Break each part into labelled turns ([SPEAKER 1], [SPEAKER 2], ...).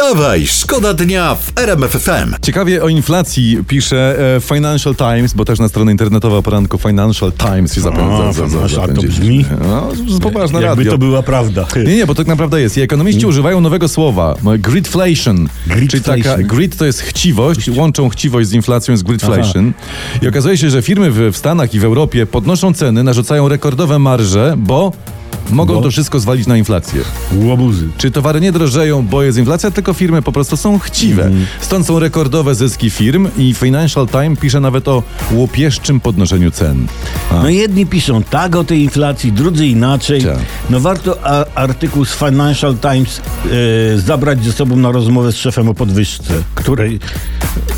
[SPEAKER 1] Wstawaj, szkoda dnia w RMF FM.
[SPEAKER 2] Ciekawie o inflacji pisze e, Financial Times, bo też na stronę internetową poranku Financial Times się zapędza.
[SPEAKER 3] A, Financial, to brzmi?
[SPEAKER 2] No, poważne
[SPEAKER 3] Jakby
[SPEAKER 2] radio.
[SPEAKER 3] to była prawda.
[SPEAKER 2] Nie, nie, bo tak naprawdę jest. I ekonomiści używają nowego słowa, no, gridflation. Czyli taka, grid to jest chciwość, łączą chciwość z inflacją, jest gridflation. I okazuje się, że firmy w, w Stanach i w Europie podnoszą ceny, narzucają rekordowe marże, bo mogą
[SPEAKER 3] Bo?
[SPEAKER 2] to wszystko zwalić na inflację.
[SPEAKER 3] Łobuzy.
[SPEAKER 2] Czy towary nie drożeją, bo jest inflacja, tylko firmy po prostu są chciwe.
[SPEAKER 3] Mhm.
[SPEAKER 2] Stąd są rekordowe zyski firm i Financial Times pisze nawet o łopieszczym podnoszeniu cen. A.
[SPEAKER 3] No jedni piszą tak o tej inflacji, drudzy inaczej.
[SPEAKER 2] Tak.
[SPEAKER 3] No warto a, artykuł z Financial Times e, zabrać ze sobą na rozmowę z szefem o podwyżce, której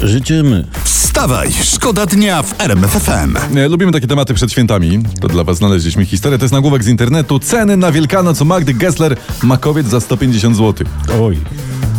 [SPEAKER 3] życzymy.
[SPEAKER 1] Wstawaj, szkoda dnia w RMF FM.
[SPEAKER 2] E, Lubimy takie tematy przed świętami. To dla was znaleźliśmy historię. To jest nagłówek z internetu. Ceny na Wielkanoc u Magdy Gessler. Makowiec za 150 zł.
[SPEAKER 3] Oj.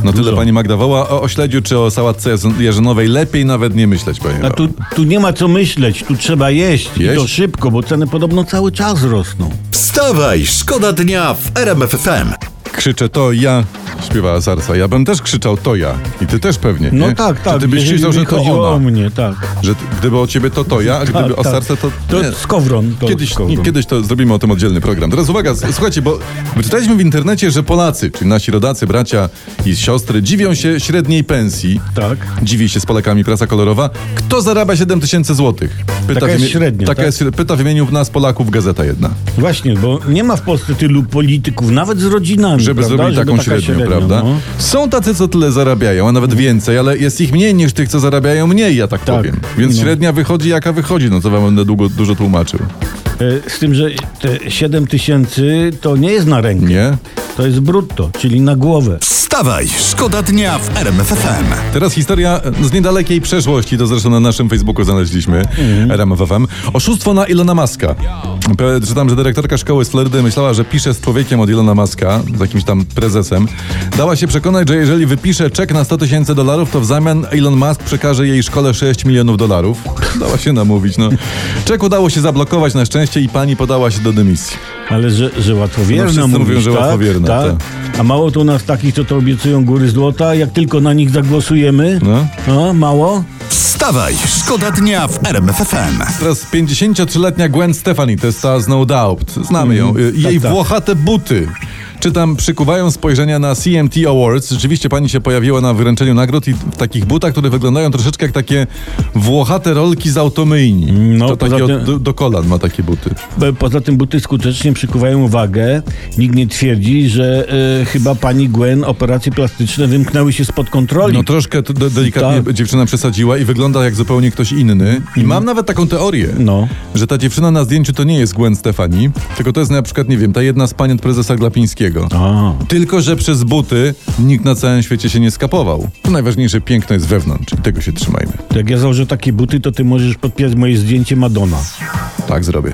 [SPEAKER 2] No tyle
[SPEAKER 3] Dużo.
[SPEAKER 2] pani Magda woła. O, o śledziu czy o sałatce jarz- jarzynowej lepiej nawet nie myśleć, pani
[SPEAKER 3] A tu, tu nie ma co myśleć, tu trzeba jeść. I
[SPEAKER 2] Jeść?
[SPEAKER 3] to szybko, bo ceny podobno cały czas rosną.
[SPEAKER 1] Wstawaj, szkoda dnia w RMF FM.
[SPEAKER 2] Krzyczę to ja, śpiewała Sarsa. Ja bym też krzyczał to ja. I ty też pewnie,
[SPEAKER 3] No
[SPEAKER 2] nie?
[SPEAKER 3] tak, tak.
[SPEAKER 2] Czy ty byś krzyczał, że to
[SPEAKER 3] chodziło o
[SPEAKER 2] ona?
[SPEAKER 3] mnie, tak.
[SPEAKER 2] Że gdyby o ciebie to to ja, a gdyby
[SPEAKER 3] tak,
[SPEAKER 2] o
[SPEAKER 3] tak.
[SPEAKER 2] Sarsę to...
[SPEAKER 3] To
[SPEAKER 2] nie.
[SPEAKER 3] skowron. To
[SPEAKER 2] Kiedyś,
[SPEAKER 3] skowron.
[SPEAKER 2] kiedyś to zrobimy o tym oddzielny program. Teraz uwaga, słuchajcie, bo wyczytaliśmy w internecie, że Polacy, czyli nasi rodacy, bracia i siostry, dziwią się średniej pensji.
[SPEAKER 3] Tak.
[SPEAKER 2] Dziwi się z Polakami prasa kolorowa. Kto zarabia 7 tysięcy złotych? Pyta
[SPEAKER 3] Taka jest średnia,
[SPEAKER 2] Taka
[SPEAKER 3] tak?
[SPEAKER 2] jest, pyta w imieniu nas Polaków gazeta jedna.
[SPEAKER 3] Właśnie, bo nie ma w Polsce tylu polityków, nawet z rodzinami.
[SPEAKER 2] Żeby
[SPEAKER 3] prawda? Żeby
[SPEAKER 2] taką średnią, prawda?
[SPEAKER 3] no.
[SPEAKER 2] Są tacy, co tyle zarabiają, a nawet więcej, ale jest ich mniej niż tych, co zarabiają mniej, ja tak,
[SPEAKER 3] Tak.
[SPEAKER 2] powiem. Więc
[SPEAKER 3] No.
[SPEAKER 2] średnia wychodzi jaka wychodzi, no to wam będę długo, dużo tłumaczył.
[SPEAKER 3] E, Z tym, że te 7 tysięcy to nie jest na rękę.
[SPEAKER 2] Nie?
[SPEAKER 3] To jest brutto, czyli na głowę.
[SPEAKER 1] Wstawaj, szkoda dnia w RMF FM.
[SPEAKER 2] Teraz historia z niedalekiej przeszłości, to zresztą na naszym Facebooku znaleźliśmy,
[SPEAKER 3] Mhm.
[SPEAKER 2] RMFFM. Oszustwo na Ilona Maska. Czytam, że dyrektorka szkoły z Florydy myślała, że pisze z człowiekiem od Ilona Maska, z jakimś tam prezesem. Dała się przekonać, że jeżeli wypisze czek na 100 tysięcy dolarów, to w zamian Elon Musk przekaże jej szkole 6 milionów dolarów. Dała się namówić, no. Czek udało się zablokować na szczęście i pani podała się do dymisji.
[SPEAKER 3] Ale że, że łatwowierna
[SPEAKER 2] No
[SPEAKER 3] mówisz,
[SPEAKER 2] mówią, że
[SPEAKER 3] tak?
[SPEAKER 2] łatwowierna,
[SPEAKER 3] tak?
[SPEAKER 2] tak.
[SPEAKER 3] A mało to u nas takich, co to obiecują góry złota, jak tylko na nich zagłosujemy,
[SPEAKER 2] No.
[SPEAKER 3] a, mało?
[SPEAKER 1] Wstawaj, szkoda dnia w RMF FM.
[SPEAKER 2] Teraz 53-letnia Gwen Stefani, to jest ta z No Doubt. Znamy ją. Y, Jej
[SPEAKER 3] tak, tak.
[SPEAKER 2] włochate buty. Czytam, przykuwają spojrzenia na CMT Awards. Rzeczywiście pani się pojawiła na wręczeniu nagród i w takich butach, które wyglądają troszeczkę jak takie włochate rolki z automyjni.
[SPEAKER 3] No,
[SPEAKER 2] to takie
[SPEAKER 3] tym-
[SPEAKER 2] od, do, do kolan ma takie buty.
[SPEAKER 3] Bo Poza tym buty skutecznie przykuwają uwagę. Nikt nie twierdzi, że e, chyba pani Gwen operacje plastyczne wymknęły się spod kontroli.
[SPEAKER 2] No troszkę de- delikatnie
[SPEAKER 3] Tak. Mhm.
[SPEAKER 2] dziewczyna przesadziła i wygląda jak zupełnie ktoś inny. I mam nawet taką teorię,
[SPEAKER 3] No.
[SPEAKER 2] że ta dziewczyna na zdjęciu to nie jest Gwen Stefani, tylko to jest na przykład, nie wiem, ta jedna z pań od prezesa Glapińskiego.
[SPEAKER 3] A.
[SPEAKER 2] Tylko, że przez buty nikt na całym świecie się nie skapował. To najważniejsze, piękno jest wewnątrz i tego się trzymajmy.
[SPEAKER 3] Jak ja założę takie buty, to ty możesz podpisać moje zdjęcie Madonna.
[SPEAKER 2] Tak zrobię.